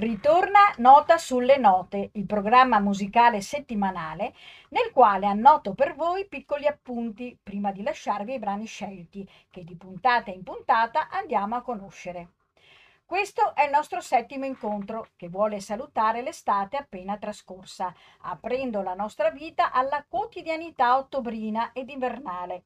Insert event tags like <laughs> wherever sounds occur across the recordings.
Ritorna Nota sulle Note, il programma musicale settimanale nel quale annoto per voi piccoli appunti prima di lasciarvi i brani scelti che di puntata in puntata andiamo a conoscere. Questo è il nostro settimo incontro che vuole salutare l'estate appena trascorsa, aprendo la nostra vita alla quotidianità ottobrina ed invernale.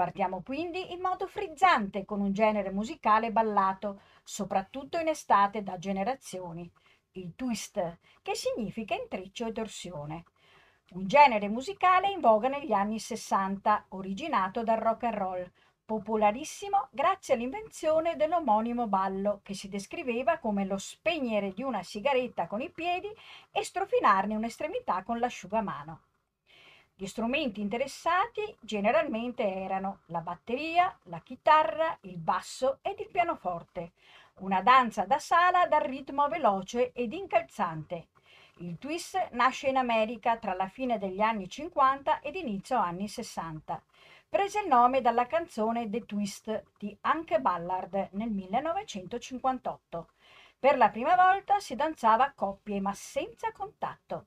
Partiamo quindi in modo frizzante con un genere musicale ballato, soprattutto in estate da generazioni, il twist, che significa intreccio e torsione. Un genere musicale in voga negli anni 60, originato dal rock and roll, popolarissimo grazie all'invenzione dell'omonimo ballo, che si descriveva come lo spegnere di una sigaretta con i piedi e strofinarne un'estremità con l'asciugamano. Gli strumenti interessati generalmente erano la batteria, la chitarra, il basso ed il pianoforte, una danza da sala dal ritmo veloce ed incalzante. Il twist nasce in America tra la fine degli anni 50 ed inizio anni 60. Prese il nome dalla canzone The Twist di Anke Ballard nel 1958. Per la prima volta si danzava a coppie ma senza contatto.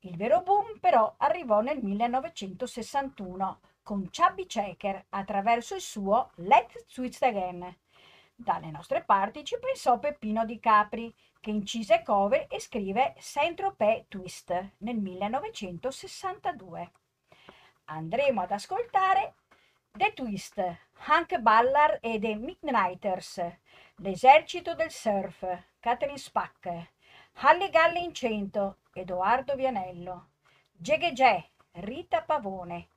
Il vero boom però arrivò nel 1961 con Chubby Checker attraverso il suo Let's Twist Again. Dalle nostre parti ci pensò Peppino di Capri, che incise cover e scrive Saint-Tropez Twist nel 1962. Andremo ad ascoltare The Twist, Hank Ballard e The Midnighters, L'esercito del surf, Catherine Spack, Halle Galle in cento, Edoardo Vianello, Gegegè, Rita Pavone,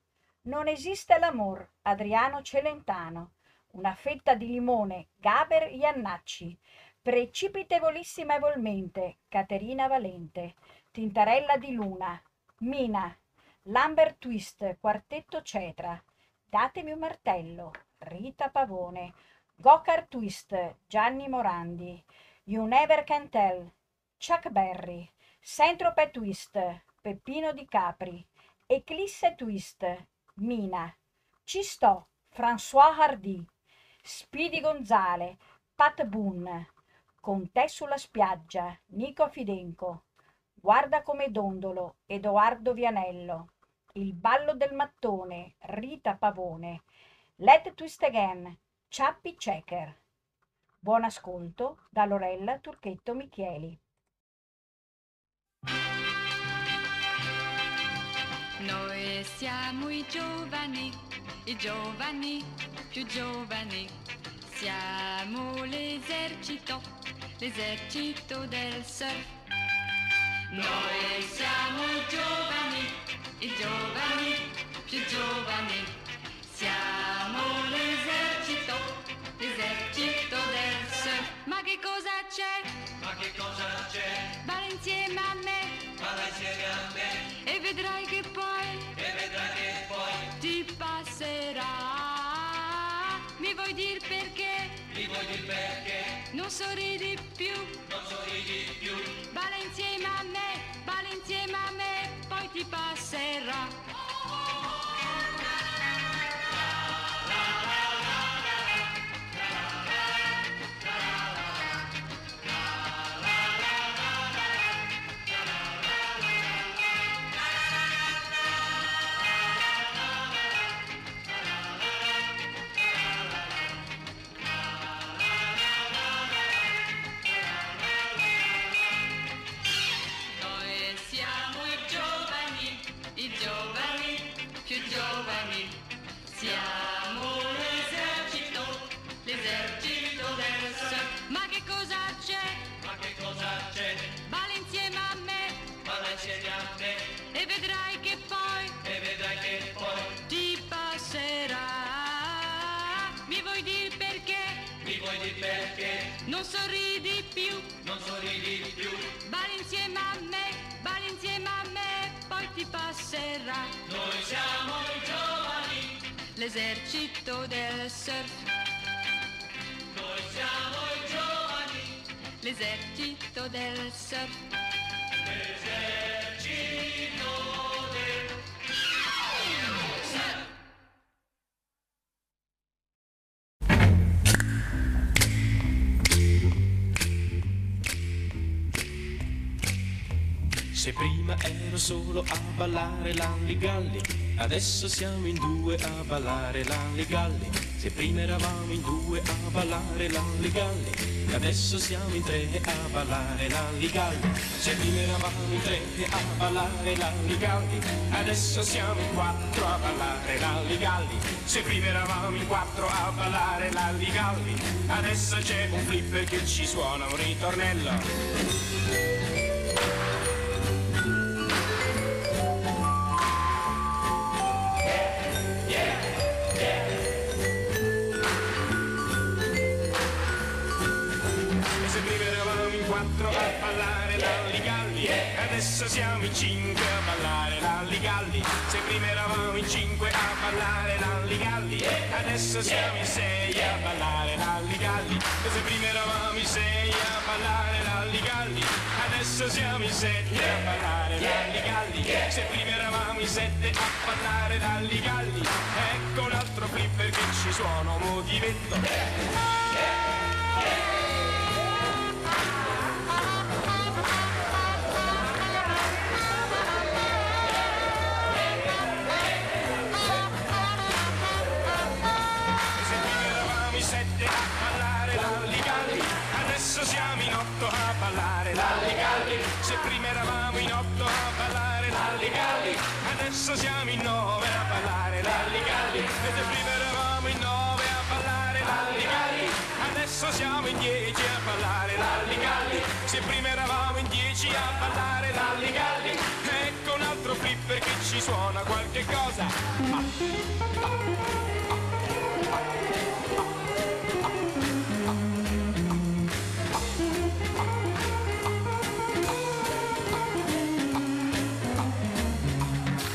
Non esiste l'amor, Adriano Celentano, una fetta di limone, Gaber Iannacci, precipitevolissimamente, Caterina Valente, Tintarella di Luna, Mina, Lambert Twist, Quartetto Cetra, Datemi un martello, Rita Pavone, Gokar Twist, Gianni Morandi, You Never Can Tell, Chuck Berry, Saint-Tropez Twist, Peppino di Capri, Eclisse Twist, Mina, Ci sto, François Hardy, Speedy Gonzale, Pat Boone, Con te sulla spiaggia, Nico Fidenco, Guarda come dondolo, Edoardo Vianello, Il ballo del mattone, Rita Pavone, Let Twist Again, Ciappi Checker. Buon ascolto da Lorella Turchetto Michieli. Noi siamo i giovani i giovani più giovani. Siamo l'esercito, l'esercito del surf. Noi siamo giovani, i giovani più giovani. Siamo l'esercito, l'esercito del surf. Ma che cosa c'è? Ma che cosa c'è? Balla insieme a me. Balla insieme a me. E vedrai che poi. Sorridi più. Non sorridi più. Balla insieme a me. Balla insieme a me. Poi ti passerà. L'esercito del surf. esercito del Se prima ero solo a ballare l'alligalli, adesso siamo in due a ballare l'alligalli. Se prima eravamo in due a ballare l'alligalli, adesso siamo in tre a ballare l'alligalli. Se prima eravamo in tre a ballare l'alligalli, adesso siamo in quattro a ballare l'alligalli. Se prima eravamo in quattro a ballare l'alligalli, adesso c'è un flipper che ci suona un ritornello. L'alligalli Adesso siamo in cinque a ballare l'alligalli Se prima eravamo in cinque a ballare l'alligalli Adesso siamo in sei a ballare l'alligalli se prima eravamo in sei a ballare l'alligalli Adesso siamo in sette a ballare l'alligalli Se prima eravamo in sette a ballare l'alligalli Ecco un altro flipper che ci suona motivetto Se adesso siamo in nove a ballare l'alligalli. E se prima eravamo in nove a ballare l'alligalli, adesso siamo in dieci a ballare l'alligalli. Se prima eravamo in dieci a ballare l'alligalli, ecco un altro flipper che ci suona qualche cosa. E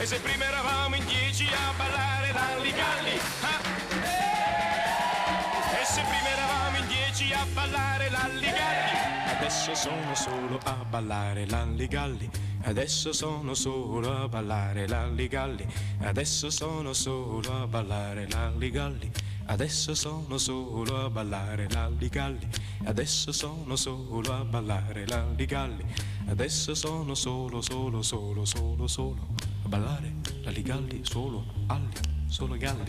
se prima eravamo in dieci a ballare l'alligalli ah. E se prima eravamo in dieci a ballare l'alligalli Adesso sono solo a ballare l'alligalli Adesso sono solo a ballare l'alligalli Adesso sono solo a ballare l'alligalli Adesso sono solo a ballare l'alligalli Adesso sono solo a ballare l'alligalli Adesso sono solo, solo, solo, solo, solo ballare l'alligalli solo, alli, solo galli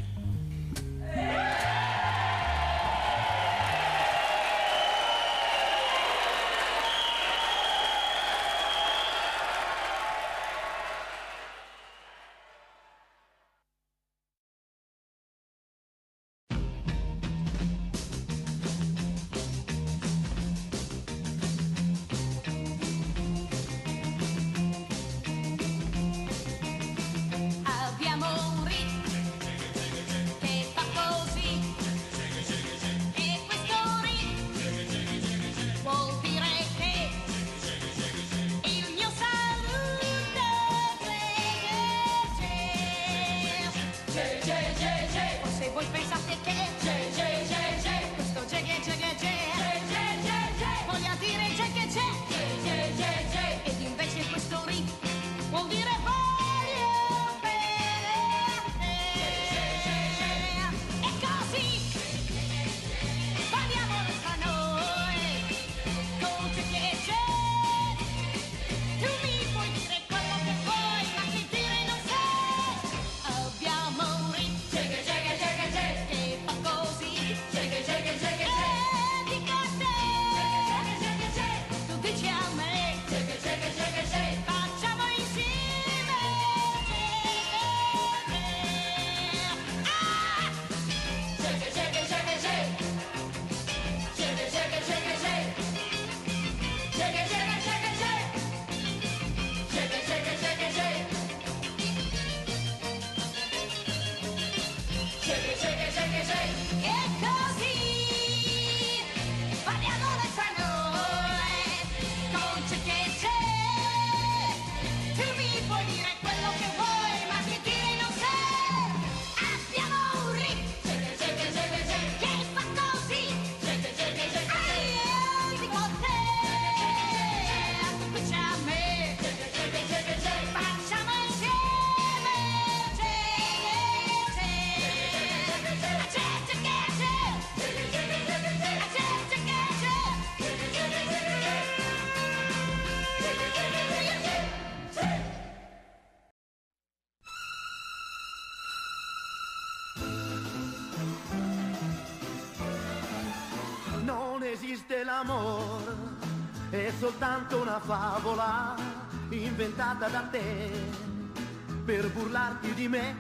favola inventata da te per burlarti di me.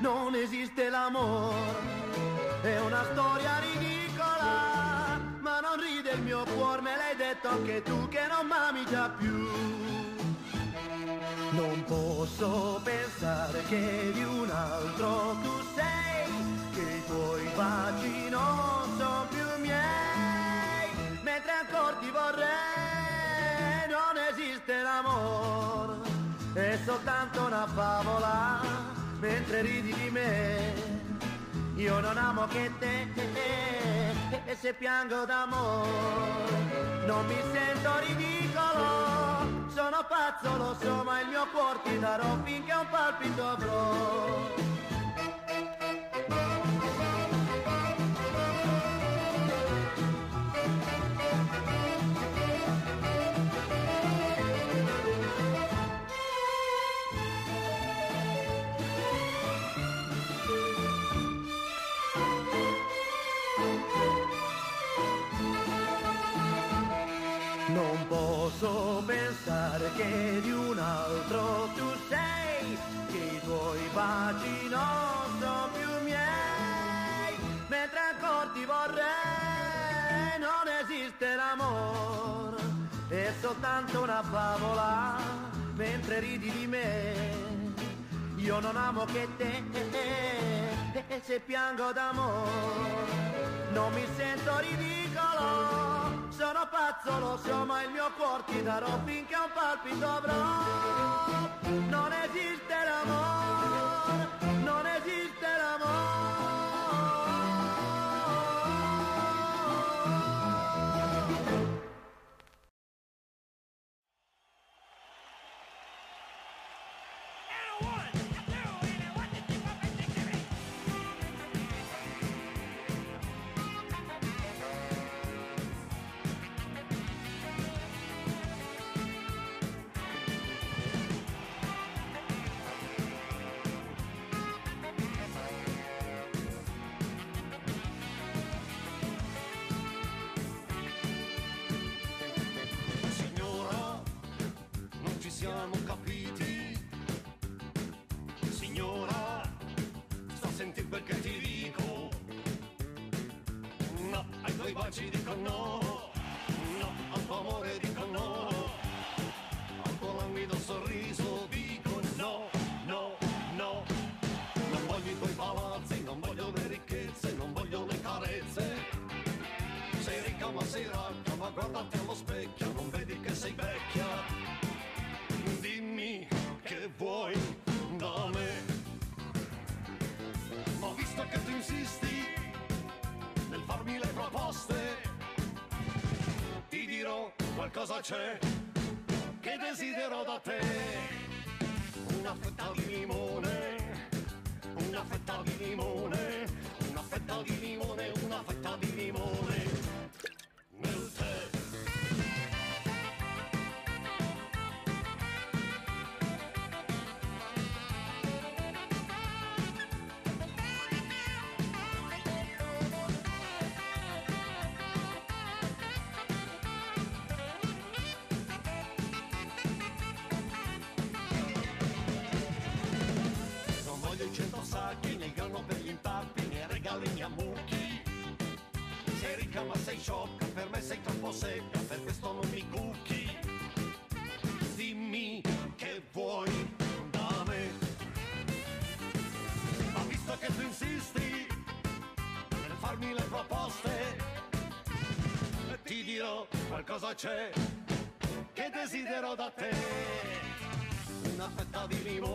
Non esiste l'amore, è una storia ridicola, ma non ride il mio cuore, me l'hai detto anche tu che non m'ami già più. Non posso pensare che di un altro tu sei, che i tuoi baci favola, mentre ridi di me. Io non amo che te e se piango d'amore non mi sento ridicolo, sono pazzo lo so ma il mio cuore ti darò finché un palpito avrò. Baci non sono più miei, mentre ancora vorrei, non esiste l'amore, è soltanto una favola, mentre ridi di me. Io non amo che te e se piango d'amore non mi sento ridicolo, sono pazzo lo so ma il mio cuore ti darò finché un palpito avrò. Non esiste l'amore, qualcosa ma sei sciocca, per me sei troppo secca, per questo non mi cucchi. Dimmi che vuoi da me. Ma visto che tu insisti nel farmi le proposte, ti dirò qualcosa c'è che desidero da te. Una fetta di limone,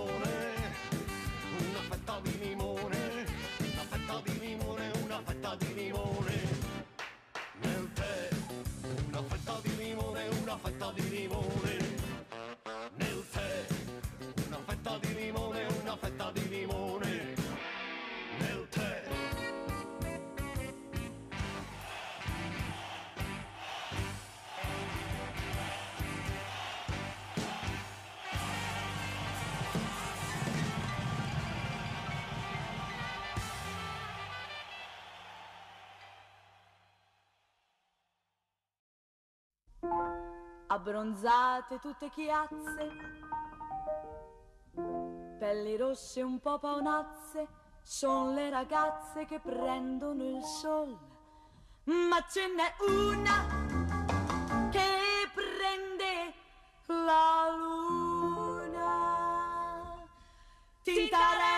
abbronzate tutte chiazze, pelli rosse un po' paonazze, son le ragazze che prendono il sol. Ma ce n'è una che prende la luna, tintarella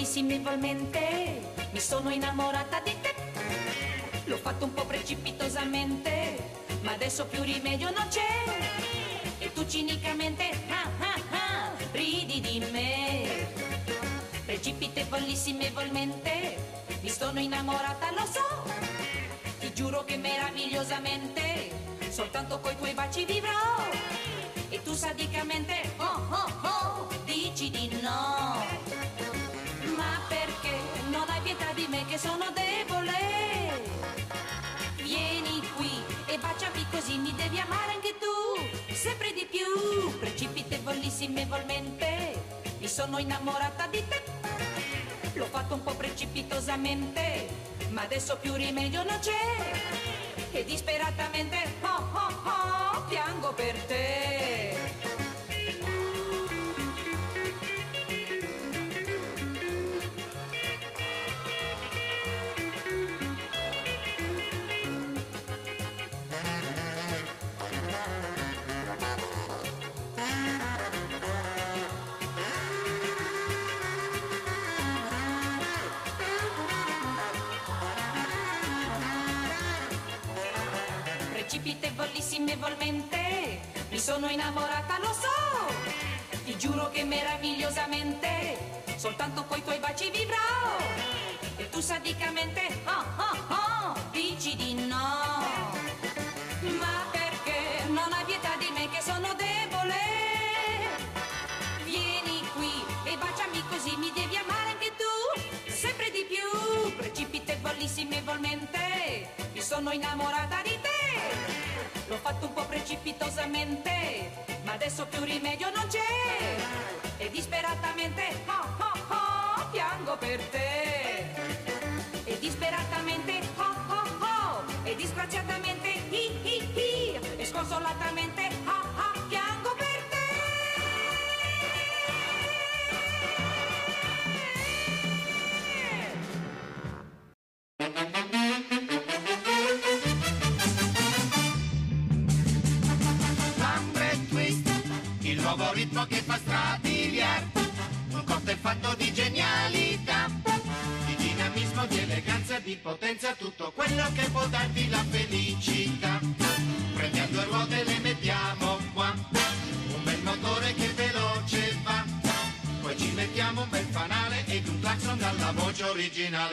Precipitevolissimamente mi sono innamorata di te. L'ho fatto un po' precipitosamente, ma adesso più rimedio non c'è. E tu cinicamente, ah ah ah, ridi di me. Precipitevolissimamente mi sono innamorata, lo so. Ti giuro che meravigliosamente, soltanto coi tuoi baci vivrò. E tu sadicamente, oh oh più. Precipitevolissimamente mi sono innamorata di te. L'ho fatto un po' precipitosamente, ma adesso più rimedio non c'è. E disperatamente, oh oh oh, piango per te. Precipitevolissimamente mi sono innamorata, lo so. Ti giuro che meravigliosamente soltanto coi tuoi baci vivrò. E tu sadicamente, oh oh oh, dici di no. Ma perché non hai pietà di me che sono debole? Vieni qui e baciami così mi devi amare anche tu, sempre di più. Precipitevolissimamente mi sono innamorata di. L'ho fatto un po' precipitosamente, ma adesso più rimedio non c'è. E disperatamente, oh oh oh, piango per te.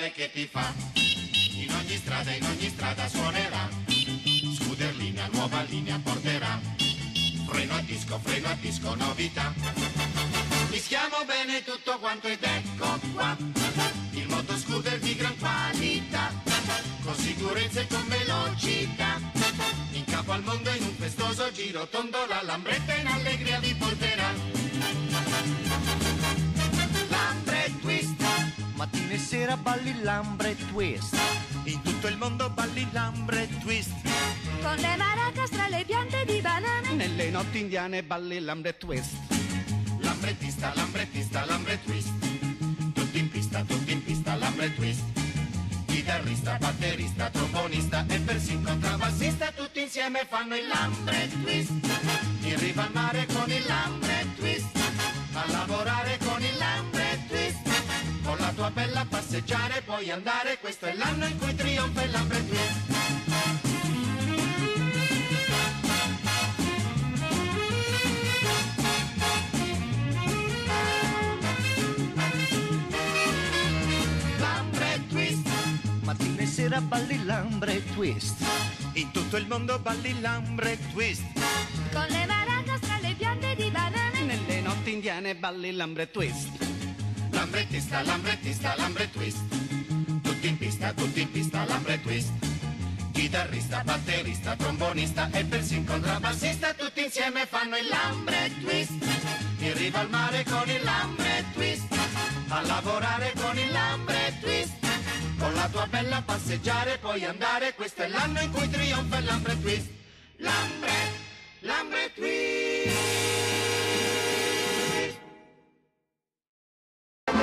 Originale che ti fa. In ogni strada, in ogni strada suonerà, scooter linea, nuova linea porterà. Freno a disco, freno a disco, novità. Mischiamo bene tutto quanto ed ecco qua. Il motoscooter di gran qualità. Con sicurezza e con velocità. In capo al mondo in un festoso giro tondo lambre twist. In tutto il mondo balli lambre twist. Con le maracas tra le piante di banane. Nelle notti indiane balli lambre twist. Lambrettista, lambrettista, lambre twist. Tutti in pista, tutti in pista, lambre twist. Chitarrista, batterista, trombonista e persino contrabbassista, tutti insieme fanno il lambre twist. In riva al mare con il passeggiare puoi andare, questo è l'anno in cui trionfa il lambre twist. Lambre twist. Mattina e sera balli lambre twist. In tutto il mondo balli lambre twist. Con le maracas tra le piante di banane. Nelle notti indiane balli lambre twist. Lambrettista, lambrettista, lambre twist. Tutti in pista, tutti in pista, lambre twist. Chitarrista, batterista, trombonista e persino contrabbassista, tutti insieme fanno il lambre twist. In riva al mare con il lambre twist. A lavorare con il lambre twist. Con la tua bella passeggiare puoi andare, questo è l'anno in cui trionfa il lambre twist. Lambre, lambre twist.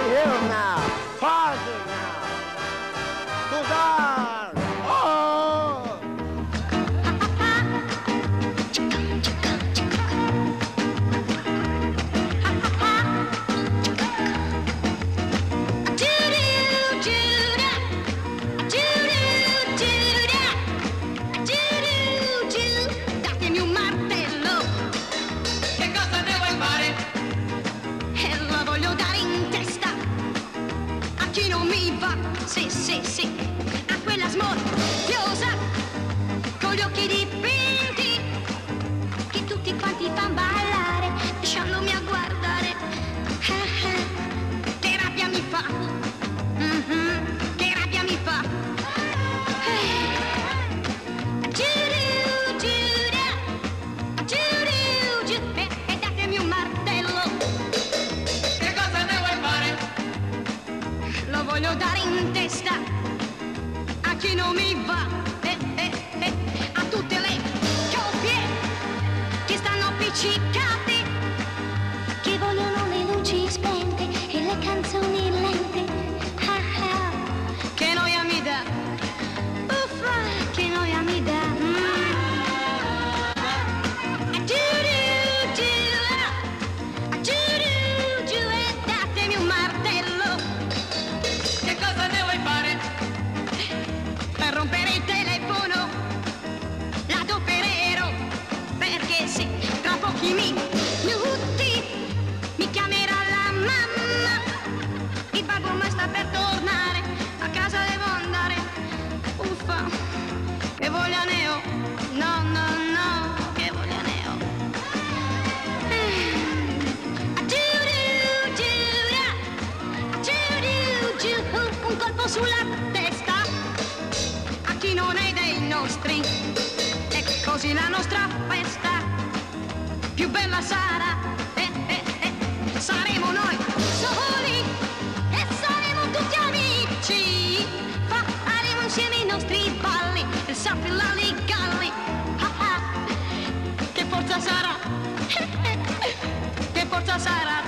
Hill now. Pause now. Huzzah! Colpo sulla testa a chi non è dei nostri e così la nostra festa più bella sarà. Eh, eh, eh. Saremo noi soli e saremo tutti amici. Faremo insieme i nostri balli e sappi galli. Ah, ah. Che forza sarà? <laughs> Che forza sarà?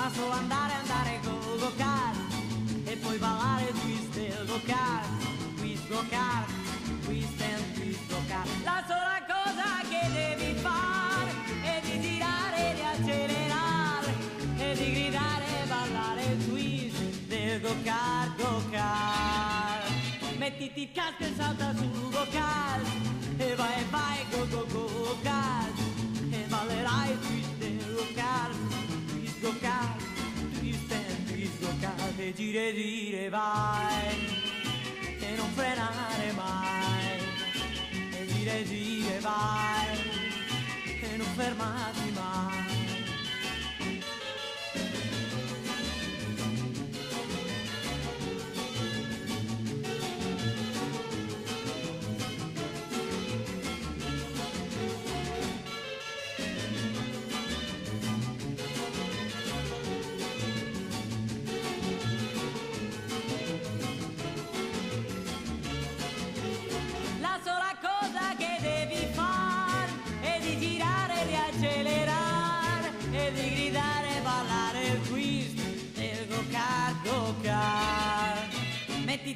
Ma solo andare andare go go kart e poi ballare twist del go kart twist go kart twist and twist go kart la sola cosa che devi fare è di girare di accelerare e di gridare e ballare twist del go kart go kart mettiti il casco e salta sul go kart e vai vai go go go kart e gire gire vai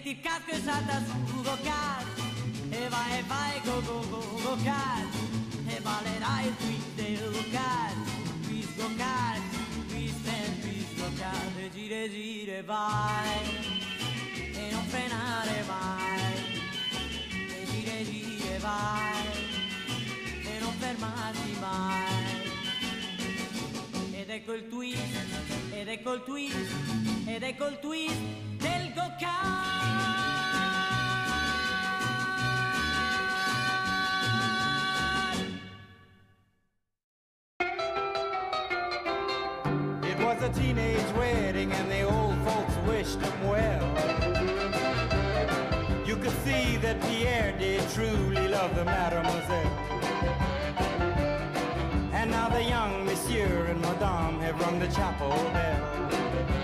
E salta sul go-kart e vai e vai go go go go-kart e ballerai il twist del go-kart, twist go-kart, twist and twist go-kart e gire gire vai. E non frenare mai. E gire gire vai. E non fermarti mai. Ed ecco il twist ed ecco il twist ed ecco il twist a teenage wedding and the old folks wished him well. You could see that Pierre did truly love the mademoiselle. And now the young monsieur and madame have rung the chapel bell.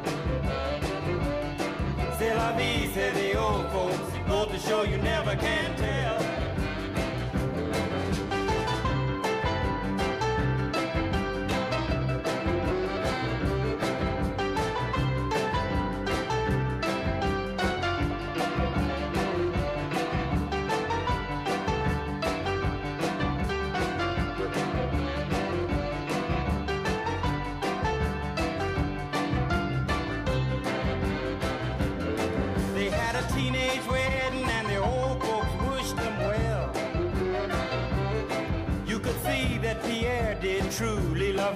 Vie, say the old folks. Goes to show you never can tell.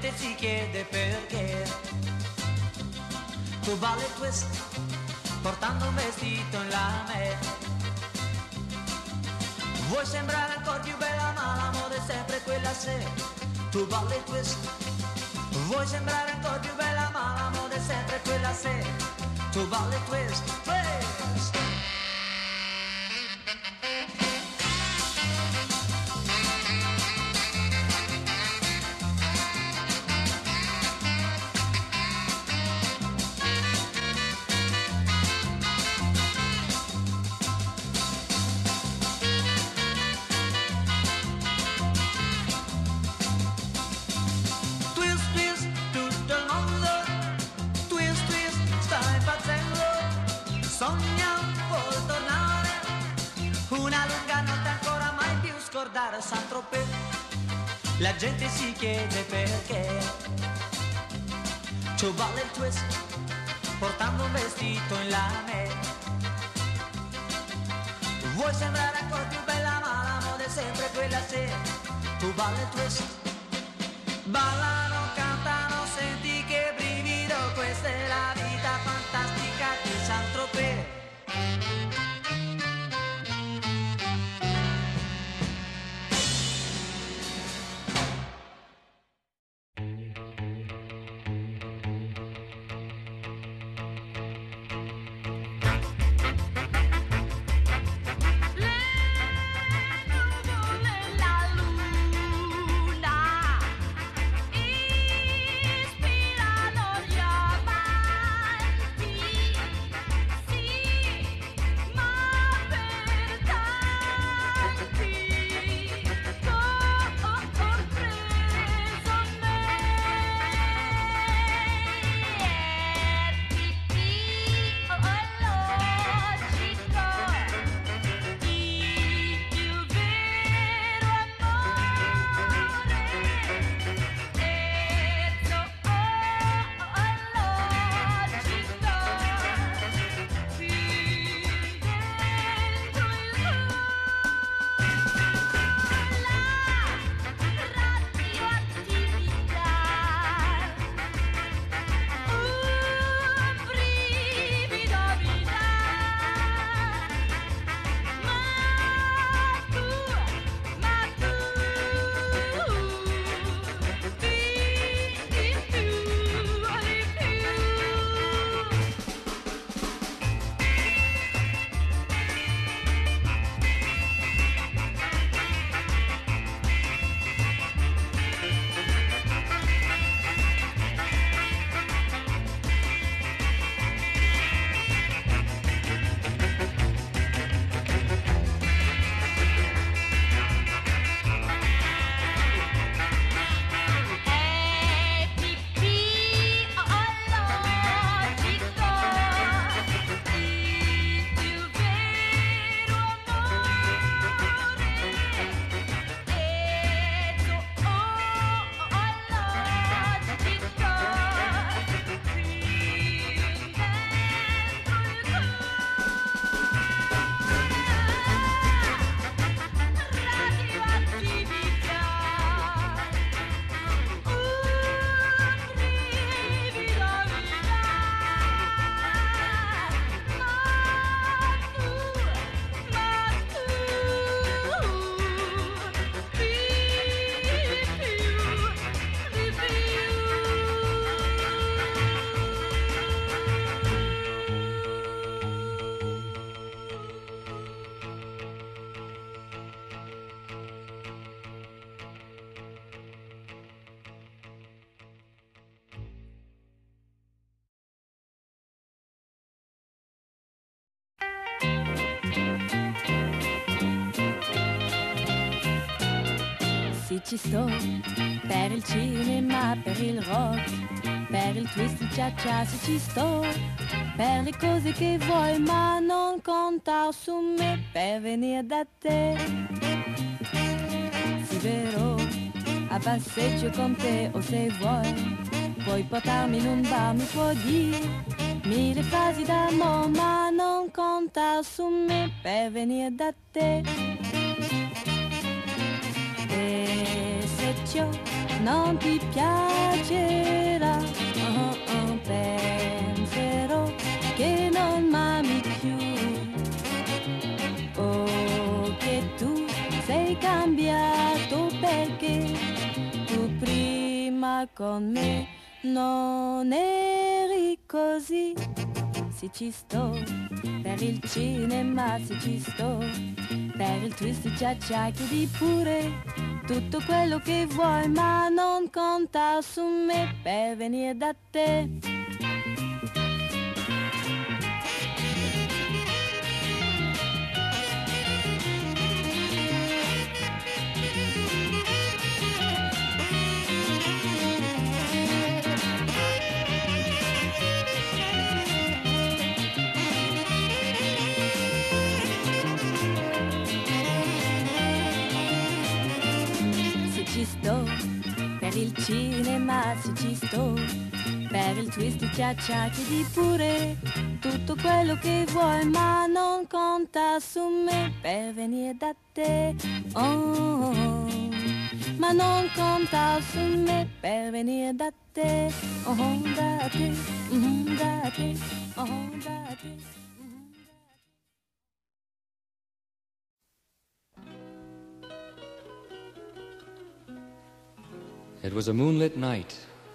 Gente si chiede perché tu balli twist portando un vestito in lame. Vuoi sembrare ancora più bella ma la moda è sempre quella se tu balli twist. Vuoi sembrare ancora più bella ma la moda è sempre quella se tu balli twist. Twist, Tu balla il twist, portando un vestito in lame. Vuoi sembrare ancora più bella ma la moda è sempre quella se tu balli il twist. Ballano, sto per il cinema, per il rock, per il twist, il cia-cia, sì, ci sto per le cose che vuoi, ma non conta su me per venire da te. Sì, vero, a passeggio con te o se vuoi, puoi portarmi in un bar, mi puoi dire mille frasi d'amore, ma non conta su me per venire da te. Ciò non ti piacerà, oh, oh, penserò che non m'ami più. O che tu sei cambiato perché tu prima con me non eri così. Se ci sto per il cinema, se ci sto per il twist cia cia chiedi pure tutto quello che vuoi, ma non conta su me per venire da te. Se ci sto per il twist cia cia chiedi pure tutto quello che vuoi, ma non conta su me per venire da te. Oh, oh. ma non conta su me per venire da te. Oh, da te, mm, da te, oh, da te. It was a moonlit night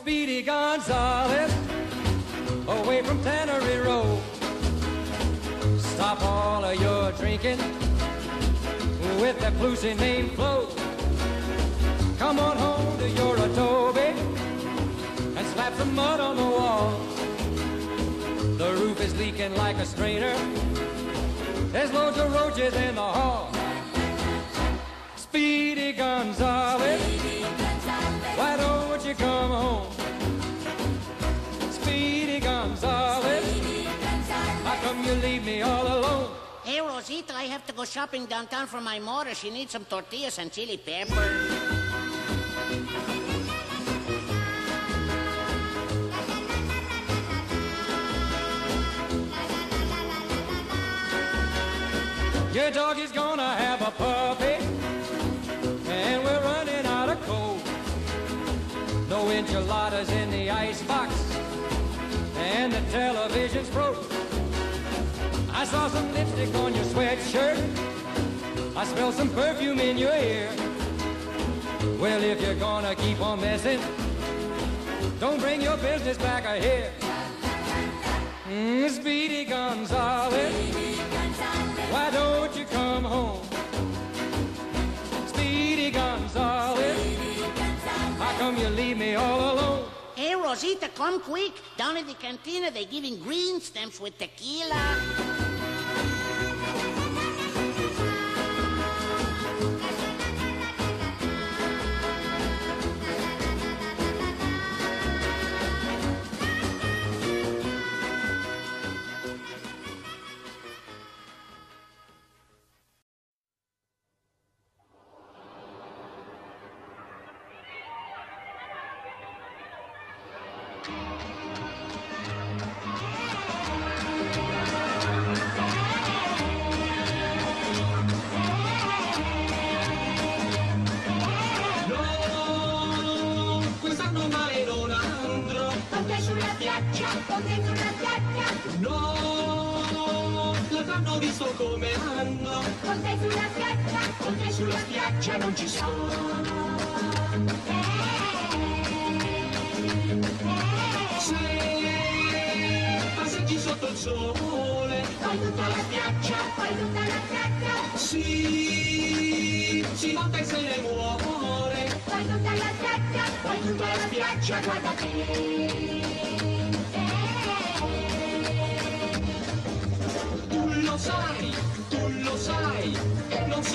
Speedy Gonzales, away from Tannery Road. Stop all of your drinking with that Lucy name float. Come on home to your adobe and slap some mud on the wall. The roof is leaking like a strainer. There's loads of roaches in the hall. Speedy Gonzales. Why don't you come home? Speedy Gonzales. How come you leave me all alone? Hey, Rosita, I have to go shopping downtown for my mother. She needs some tortillas and chili pepper. Your dog is gonna have a puppy, and we're running out of coal. No enchiladas in the icebox, and the television's broke. I saw some lipstick on your sweatshirt. I smell some perfume in your ear. Well, if you're gonna keep on messing, don't bring your business back here. Mm, Speedy Gonzales, why don't you come home? Speedy Gonzales, how come you leave me all alone? Rosita, come quick. Down at the cantina, they're giving green stamps with tequila.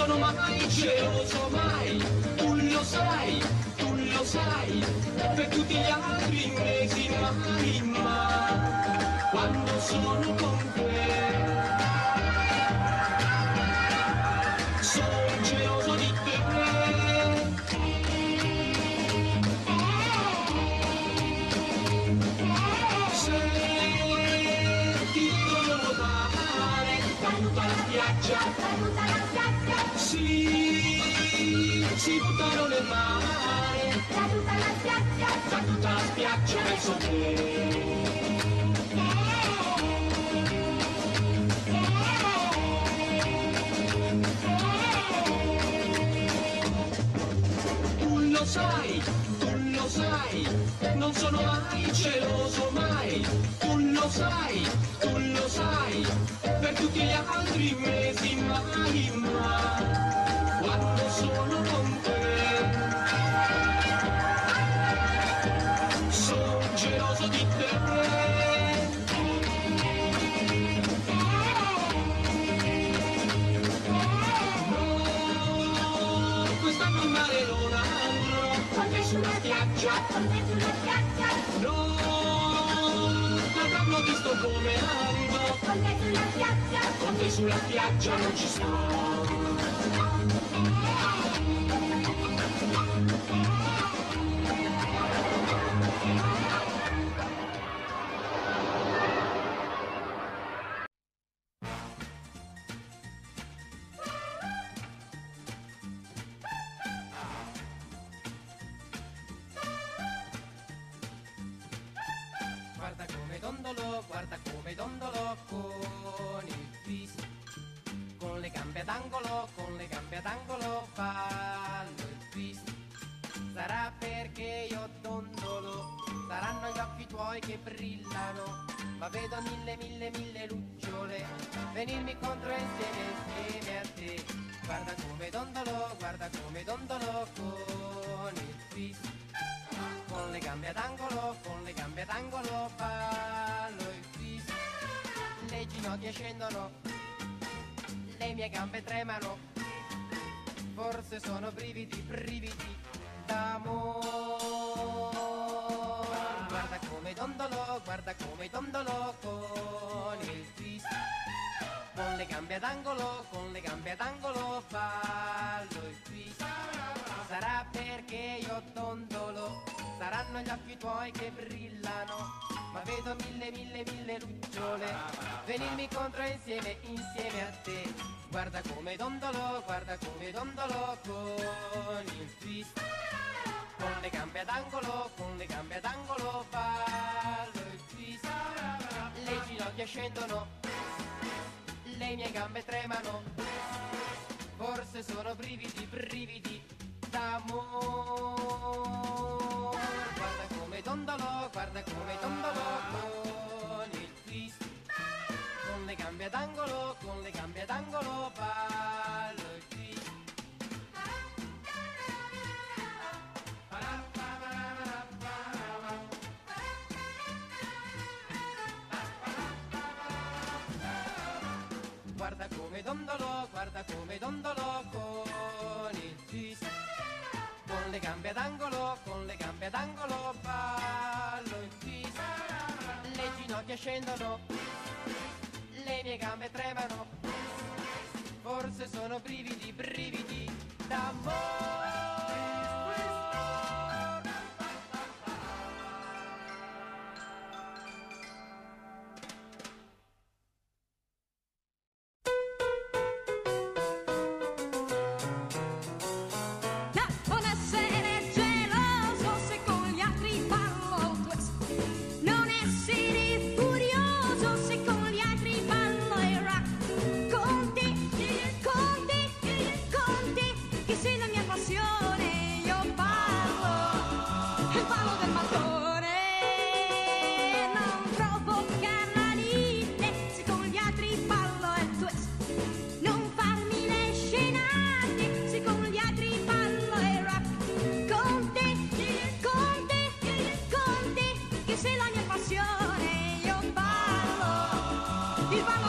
Sono mai geloso mai. Tu lo sai, tu lo sai, per tutti gli altri mesi mai, ma quando sono con te sono geloso di te. Se ti tutta la spiaggia. Buttano nel mare, fai tutta la spiaggia, fai tutta la spiaggia verso te. Tu lo sai, tu lo sai, non sono mai geloso mai. Tu lo sai, tu lo sai, per tutti gli altri mesi mai, ma quando sono visto come ando, con te sulla spiaggia non ci sto. Le gambe ad angolo fallo il twist. Sarà perché io dondolo, saranno gli occhi tuoi che brillano. Ma vedo mille, mille, mille lucciole venirmi contro insieme, insieme a te. Guarda come dondolo, guarda come dondolo con il twist. Con le gambe ad angolo, con le gambe ad angolo ballo il twist. Le ginocchia scendono, le mie gambe tremano. Forse sono brividi, brividi d'amore. Guarda come dondolo, guarda come dondolo con il twist. Con le gambe ad angolo, con le gambe ad angolo ballo il twist. Sarà perché io dondolo, saranno gli occhi tuoi che brillano, ma vedo mille, mille, mille lucciole venirmi contro insieme, insieme a te. Guarda come dondolo, guarda come dondolo con il twist. Con le gambe ad angolo, con le gambe ad angolo ballo il twist. Le ginocchia scendono, le mie gambe tremano. Forse sono brividi, brividi Dondolo, guarda come dondolo con il twist. Con le gambe ad angolo, con le gambe ad angolo ballo il twist. Le ginocchia scendono, le mie gambe tremano. Forse sono brividi, brividi d'amore. Ballo,